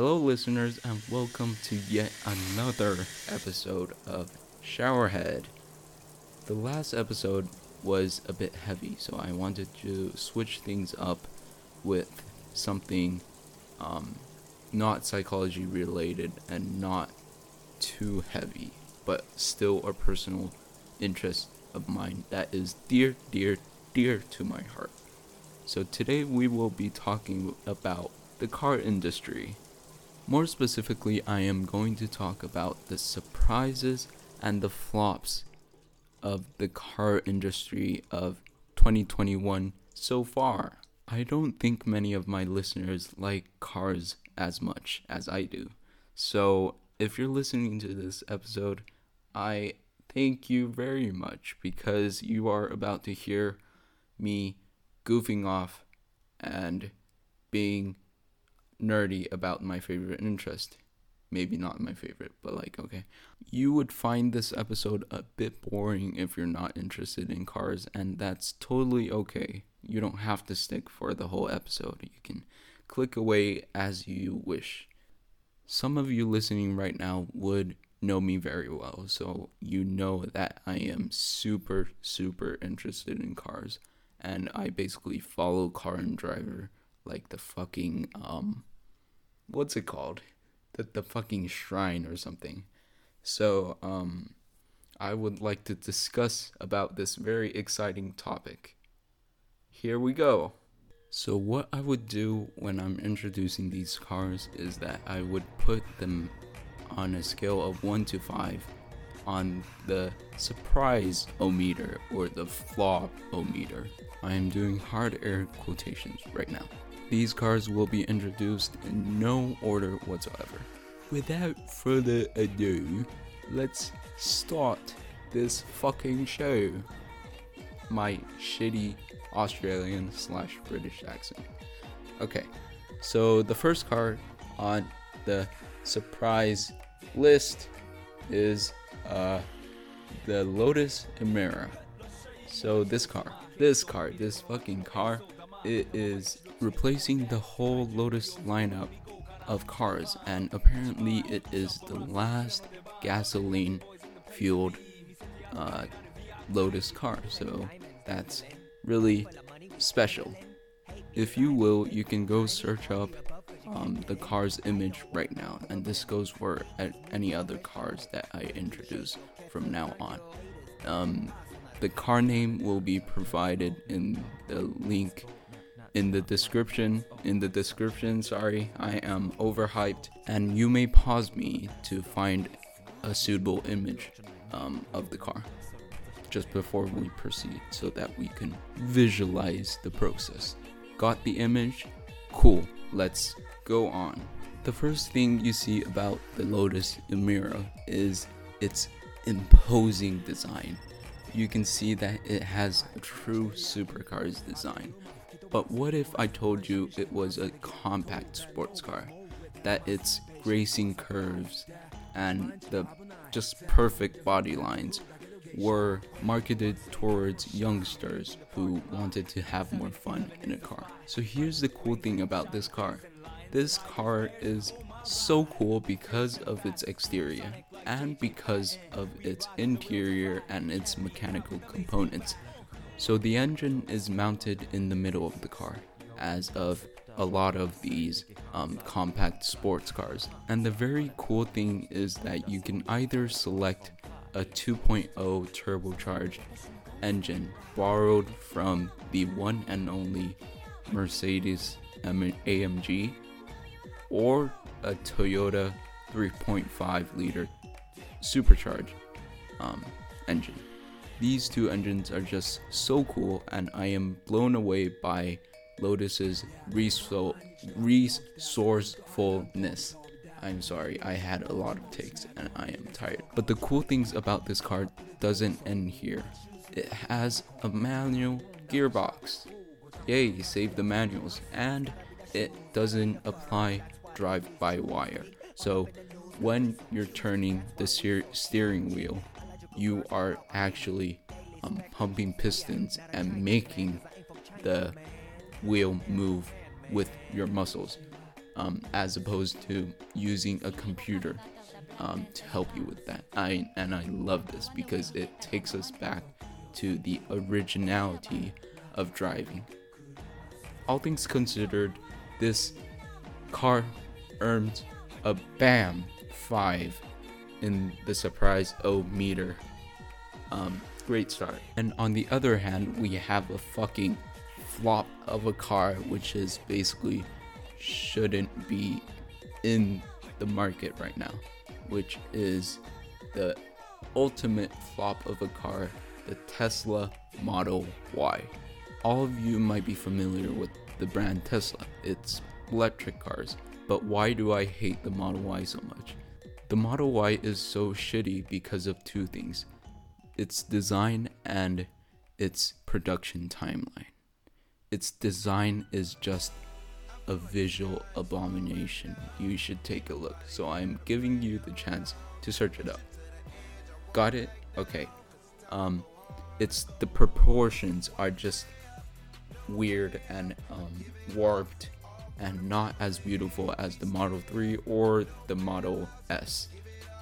Hello, listeners, and welcome to yet another episode of Showerhead. The last episode was a bit heavy, so I wanted to switch things up with something um, not psychology related and not too heavy, but still a personal interest of mine that is dear, dear, dear to my heart. So today we will be talking about the car industry. More specifically, I am going to talk about the surprises and the flops of the car industry of 2021 so far. I don't think many of my listeners like cars as much as I do. So, if you're listening to this episode, I thank you very much because you are about to hear me goofing off and being nerdy about my favorite interest. Maybe not my favorite, but like, okay. You would find this episode a bit boring if you're not interested in cars, and that's totally okay. You don't have to stick for the whole episode. You can click away as you wish. Some of you listening right now would know me very well, so you know that I am super, super interested in cars, and I basically follow Car and Driver like the fucking um what's it called? The the fucking shrine or something. So, um I would like to discuss about this very exciting topic. Here we go. So what I would do when I'm introducing these cars is that I would put them on a scale of 1 to 5 on the surprise o meter or the flop o meter. I am doing hard air quotations right now. These cars will be introduced in no order whatsoever. Without further ado, let's start this fucking show. My shitty Australian slash British accent. Okay, so the first car on the surprise list is uh, the Lotus Emira. So this car, this car, this fucking car, it is replacing the whole Lotus lineup of cars, and apparently it is the last gasoline fueled uh, Lotus car. So that's really special. If you will, you can go search up um, the car's image right now, and this goes for any other cars that I introduce from now on. Um, the car name will be provided in the link in the description. In the description, sorry, I am overhyped, and you may pause me to find a suitable image um, of the car just before we proceed so that we can visualize the process. Got the image? Cool, let's go on. The first thing you see about the Lotus Emira is its imposing design. You can see that it has a true supercars design. But what if I told you it was a compact sports car? That its racing curves and the just perfect body lines were marketed towards youngsters who wanted to have more fun in a car. So here's the cool thing about this car. This car is so cool because of its exterior and because of its interior and its mechanical components. So the engine is mounted in the middle of the car, as of a lot of these um, compact sports cars. And the very cool thing is that you can either select a 2.0 turbocharged engine borrowed from the one and only Mercedes AMG or a Toyota 3.5 liter supercharged um, engine. These two engines are just so cool, and I am blown away by Lotus's resourcefulness. I'm sorry, I had a lot of takes and I am tired. But the cool things about this car doesn't end here. It has a manual gearbox. Yay, save the manuals. And it doesn't apply drive by wire. So when you're turning the steering wheel, you are actually um, pumping pistons and making the wheel move with your muscles. um, as opposed to using a computer um, to help you with that. I and I love this because it takes us back to the originality of driving. All things considered, this car earned a BAM 5 in the surprise O meter. Um, great start. And on the other hand, we have a fucking flop of a car, which is basically shouldn't be in the market right now, which is the ultimate flop of a car, the Tesla Model Y. All of you might be familiar with the brand Tesla. It's electric cars. But why do I hate the Model Y so much? The Model Y is so shitty because of two things its design and its production timeline. Its design is just a visual abomination. You should take a look. So I'm giving you the chance to search it up. Got it? Okay. Um it's the proportions are just weird and um, warped and not as beautiful as the Model 3 or the Model S.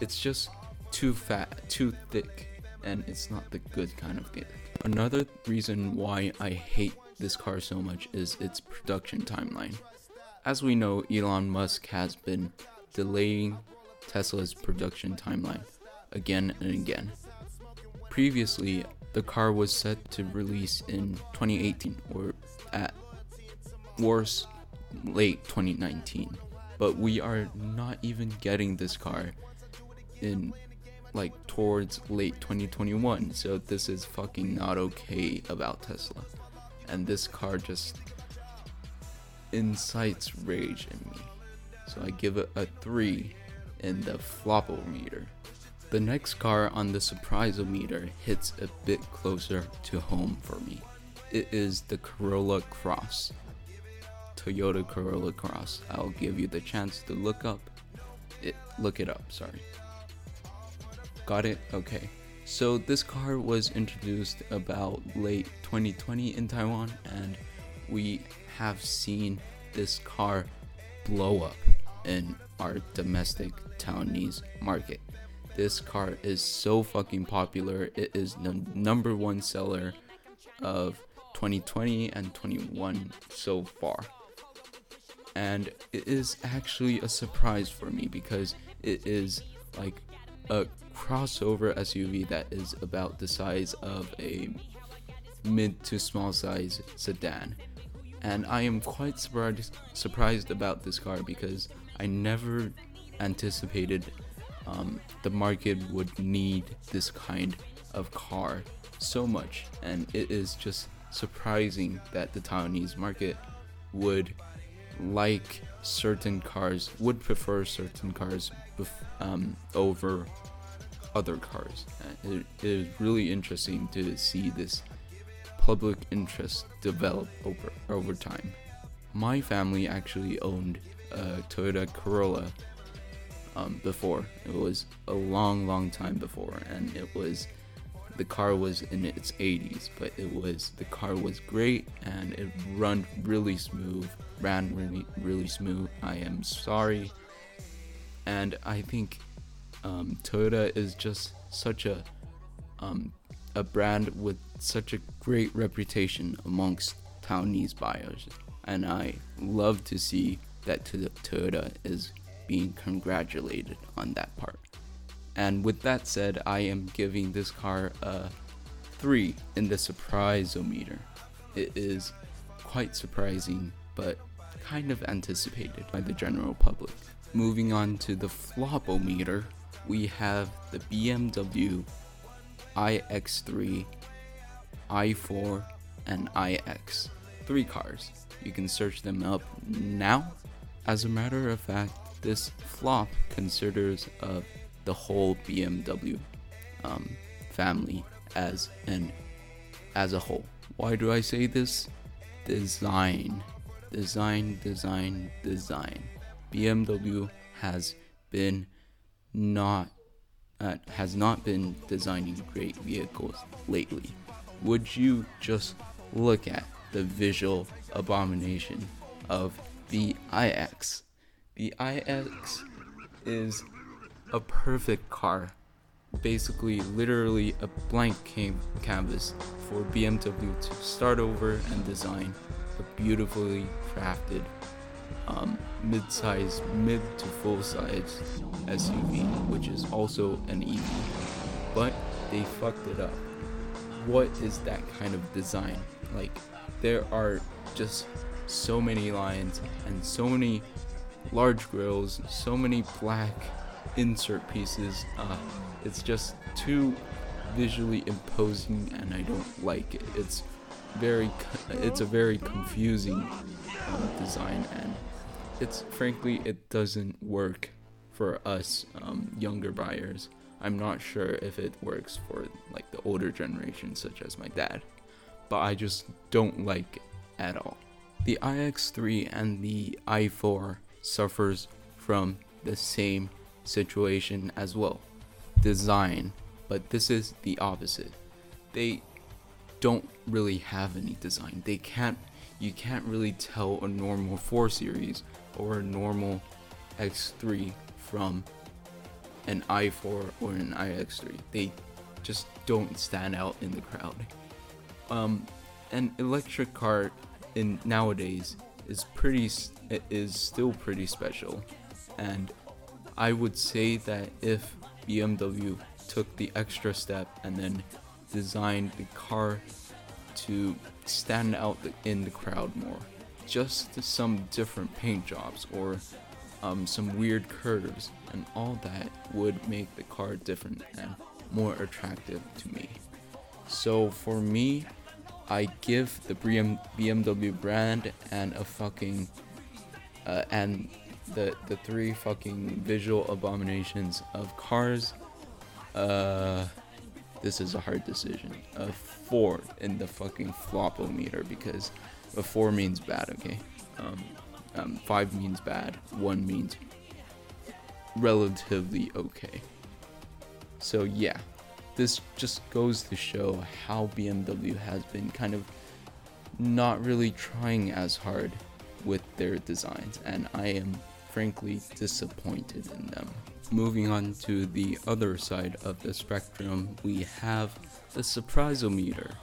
It's just too fat, too thick, and it's not the good kind of thick. Another reason why I hate this car so much is its production timeline. As we know, Elon Musk has been delaying Tesla's production timeline again and again. Previously, the car was set to release in 2018 or at worst late 2019 but we are not even getting this car in like towards late 2021 so this is fucking not okay about tesla. And this car just incites rage in me. So i give it a 3 in the flopometer the next car on the surprise-o-meter hits a bit closer to home for me. It is the corolla cross Toyota Corolla Cross. I'll give you the chance to look up it look it up, sorry. Got it? Okay. So this car was introduced about late 2020 in Taiwan and we have seen this car blow up in our domestic Taiwanese market. This car is so fucking popular. It is the number one seller of 2020 and 21 so far and it is actually a surprise for me because it is like a crossover SUV that is about the size of a mid to small size sedan. And I am quite surprised surprised about this car because I never anticipated um, the market would need this kind of car so much, and it is just surprising that the Taiwanese market would like certain cars, would prefer certain cars um, over other cars. Uh, it, it is really interesting to see this public interest develop over over time. My family actually owned a Toyota Corolla um, before. It was a long, long time before, and it was the car was in its 80s, but it was the car was great and it run really smooth, ran really really smooth. I am sorry, and I think um, Toyota is just such a um, a brand with such a great reputation amongst Taiwanese buyers, and I love to see that Toyota is being congratulated on that part. And with that said, I am giving this car a 3 in the surprise-o-meter. It is quite surprising, but kind of anticipated by the general public. Moving on to the flopometer, we have the BMW iX3, i4, and iX. Three cars. You can search them up now. As a matter of fact, this flop considers a the whole BMW um, family as an as a whole. Why do I say this? Design, design, design, design. BMW has been not uh, has not been designing great vehicles lately. Would you just look at the visual abomination of the iX? The iX is a perfect car. Basically, literally a blank canvas for BMW to start over and design a beautifully crafted um, mid-size, mid to full-size SUV, which is also an EV. But they fucked it up. What is that kind of design? Like, there are just so many lines and so many large grills, so many black insert pieces. Uh, it's just too visually imposing, and I don't like it. It's very, it's a very confusing uh, design, and it's frankly it doesn't work for us um, younger buyers. I'm not sure if it works for like the older generation, such as my dad, but I just don't like it at all. The iX3 and the i4 suffers from the same situation as well. Design, but this is the opposite. They don't really have any design. They can't you can't really tell a normal 4 series or a normal X3 from an i4 or an iX3. They just don't stand out in the crowd. Um, an electric car in nowadays is pretty is still pretty special, and I would say that if BMW took the extra step and then designed the car to stand out in the crowd more, just some different paint jobs or um, some weird curves, and all that would make the car different and more attractive to me. So for me, I give the BMW brand and a fucking uh, and the the three fucking visual abominations of cars. Uh, this is a hard decision. A four in the fucking flopometer because a four means bad. Okay, um, um, five means bad. One means relatively okay. So yeah, this just goes to show how BMW has been kind of not really trying as hard with their designs, and I am frankly disappointed in them. Moving on to the other side of the spectrum, we have the Surprisometer.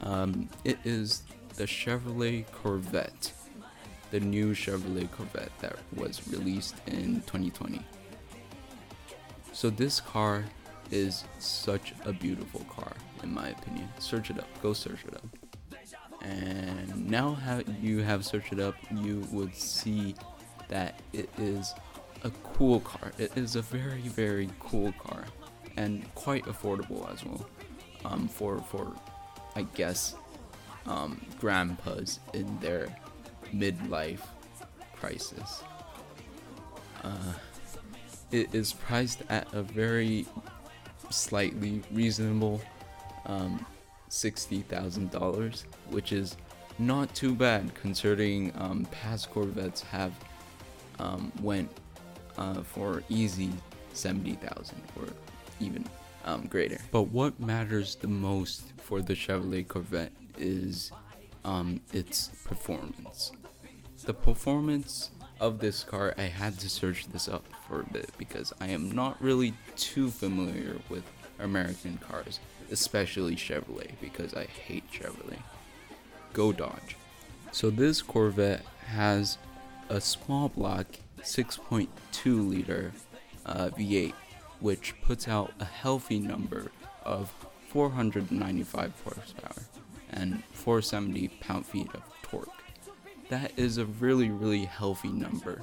Um, it is the Chevrolet Corvette, the new Chevrolet Corvette that was released in 2020. So, this car is such a beautiful car, in my opinion. Search it up. Go search it up. And now how you have searched it up, you would see that it is a cool car. It is a very, very cool car, and quite affordable as well. Um, for for, I guess, um, grandpas in their midlife crisis. Uh, it is priced at a very slightly reasonable um, $60,000, which is not too bad considering um, past Corvettes have um, went uh, for easy 70,000 or even um, greater. But what matters the most for the Chevrolet Corvette is um, its performance. The performance of this car, I had to search this up for a bit because I am not really too familiar with American cars, especially Chevrolet, because I hate Chevrolet. Go Dodge. So this Corvette has a small block 6.2 liter uh, V8, which puts out a healthy number of 495 horsepower and 470 pound-feet of torque. That is a really, really healthy number,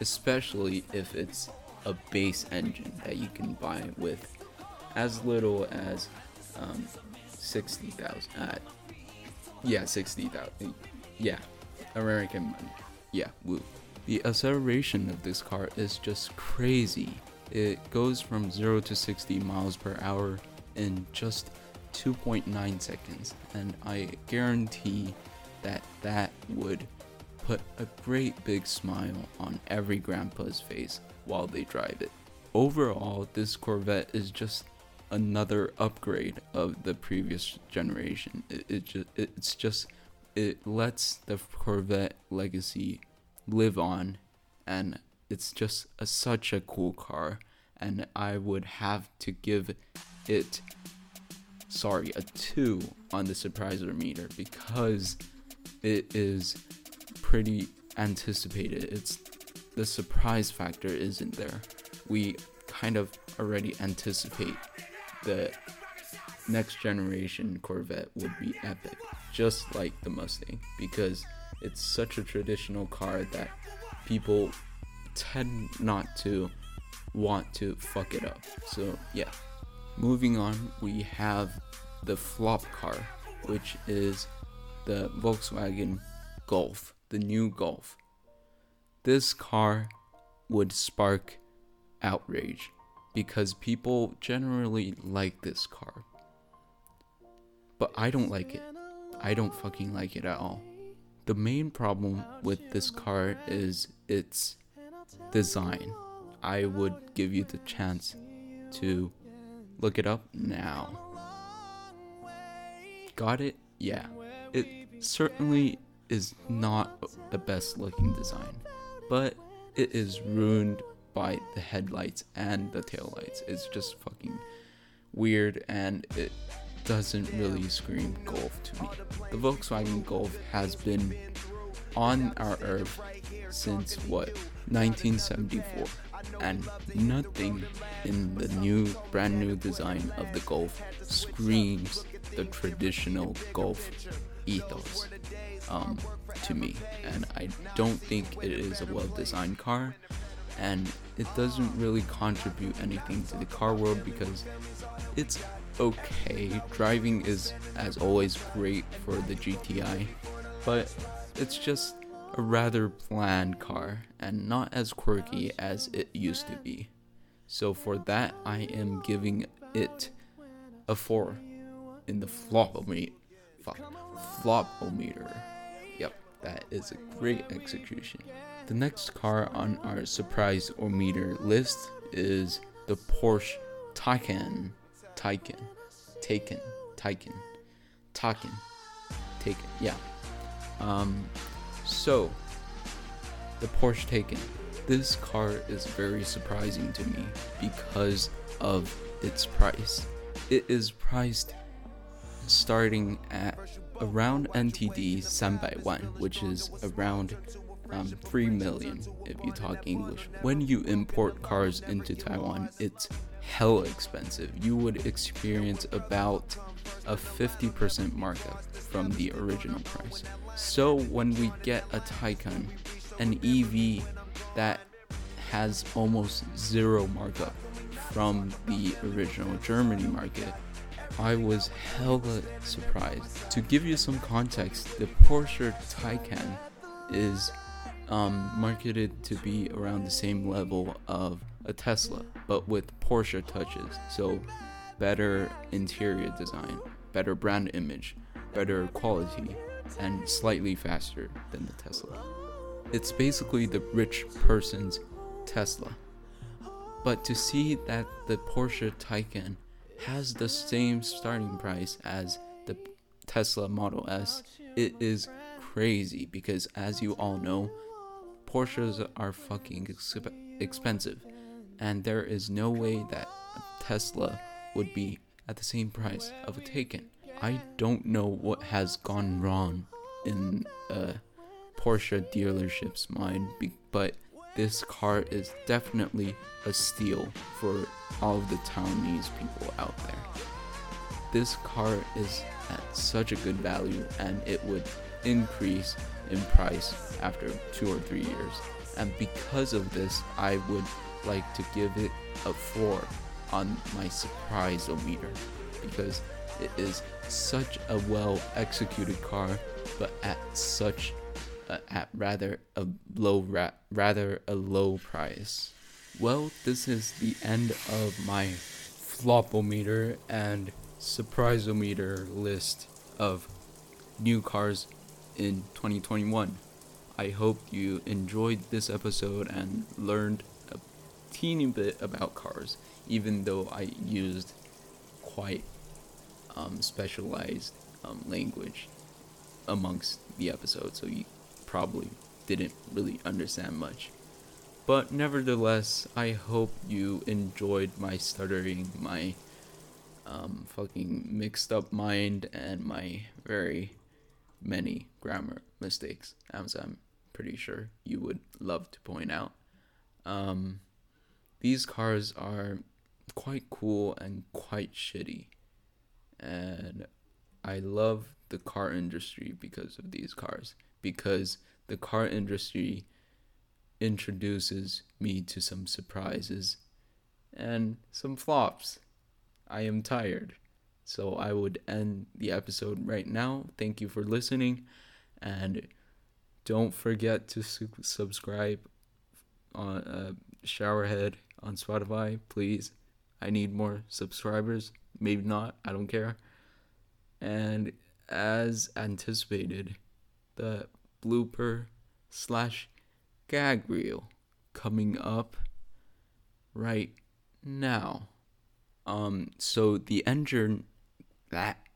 especially if it's a base engine that you can buy with as little as um, 60,000. Uh, yeah, 60,000. Yeah, American money. Yeah, woo. The acceleration of this car is just crazy. It goes from 0 to 60 miles per hour in just 2.9 seconds, and I guarantee that that would put a great big smile on every grandpa's face while they drive it. Overall, this Corvette is just another upgrade of the previous generation. It, it just it's just it lets the Corvette legacy live on and it's just a, such a cool car, and I would have to give it, sorry, a two on the surpriser meter because it is pretty anticipated. It's the surprise factor isn't there. We kind of already anticipate the next generation Corvette would be epic, just like the Mustang, because it's such a traditional car that people tend not to want to fuck it up. So, yeah. Moving on, we have the flop car, which is the Volkswagen Golf, the new Golf. This car would spark outrage because people generally like this car. But I don't like it. I don't fucking like it at all. The main problem with this car is its design. I would give you the chance to look it up now. Got it? Yeah. It certainly is not the best looking design, but it is ruined by the headlights and the taillights. It's just fucking weird and it doesn't really scream Golf to me. The Volkswagen Golf has been on our earth since what 1974 and nothing in the new brand new design of the Golf screams the traditional Golf ethos um, to me and I don't think it is a well designed car and it doesn't really contribute anything to the car world because it's okay. Driving is, as always, great for the GTI, but it's just a rather bland car and not as quirky as it used to be. So for that, I am giving it a 4 in the flopometer. Flopometer. Yep, that is a great execution. The next car on our surprise o meter list is the Porsche Taycan. Taycan. Taken. Taycan. Taycan. Taken. Yeah. Um, so, the Porsche Taken. This car is very surprising to me because of its price. It is priced starting at around NTD 300万, which is around um, 3 million if you talk English. When you import cars into Taiwan, it's hella expensive. You would experience about a 50% markup from the original price. So when we get a Taycan, an EV that has almost zero markup from the original Germany market, I was hella surprised. To give you some context, the Porsche Taycan is um, marketed to be around the same level of a Tesla, but with Porsche touches. So, better interior design, better brand image, better quality, and slightly faster than the Tesla. It's basically the rich person's Tesla. But to see that the Porsche Taycan has the same starting price as the Tesla Model S, it is crazy because, as you all know, Porsches are fucking exp- expensive, and there is no way that a Tesla would be at the same price of a Taycan. I don't know what has gone wrong in a Porsche dealership's mind, but this car is definitely a steal for all of the Taiwanese people out there. This car is at such a good value and it would increase in price after two or three years. And because of this, I would like to give it a 4 on my surprise meter because it is such a well executed car, but at such a, at rather a low ra- rather a low price. Well, this is the end of my flopometer and surprisometer list of new cars in 2021. I hope you enjoyed this episode and learned a teeny bit about cars, even though I used quite um, specialized um, language amongst the episode, so you probably didn't really understand much. but nevertheless, I hope you enjoyed my stuttering, my um, fucking mixed up mind, and my very many grammar mistakes, as I'm pretty sure you would love to point out. Um, these cars are quite cool and quite shitty. And I love the car industry because of these cars. Because the car industry introduces me to some surprises and some flops. I am tired. So I would end the episode right now. Thank you for listening. And don't forget to su- subscribe on uh, Showerhead on Spotify, please. I need more subscribers. Maybe not. I don't care. And as anticipated, the blooper slash gag reel coming up right now. Um, so the engine that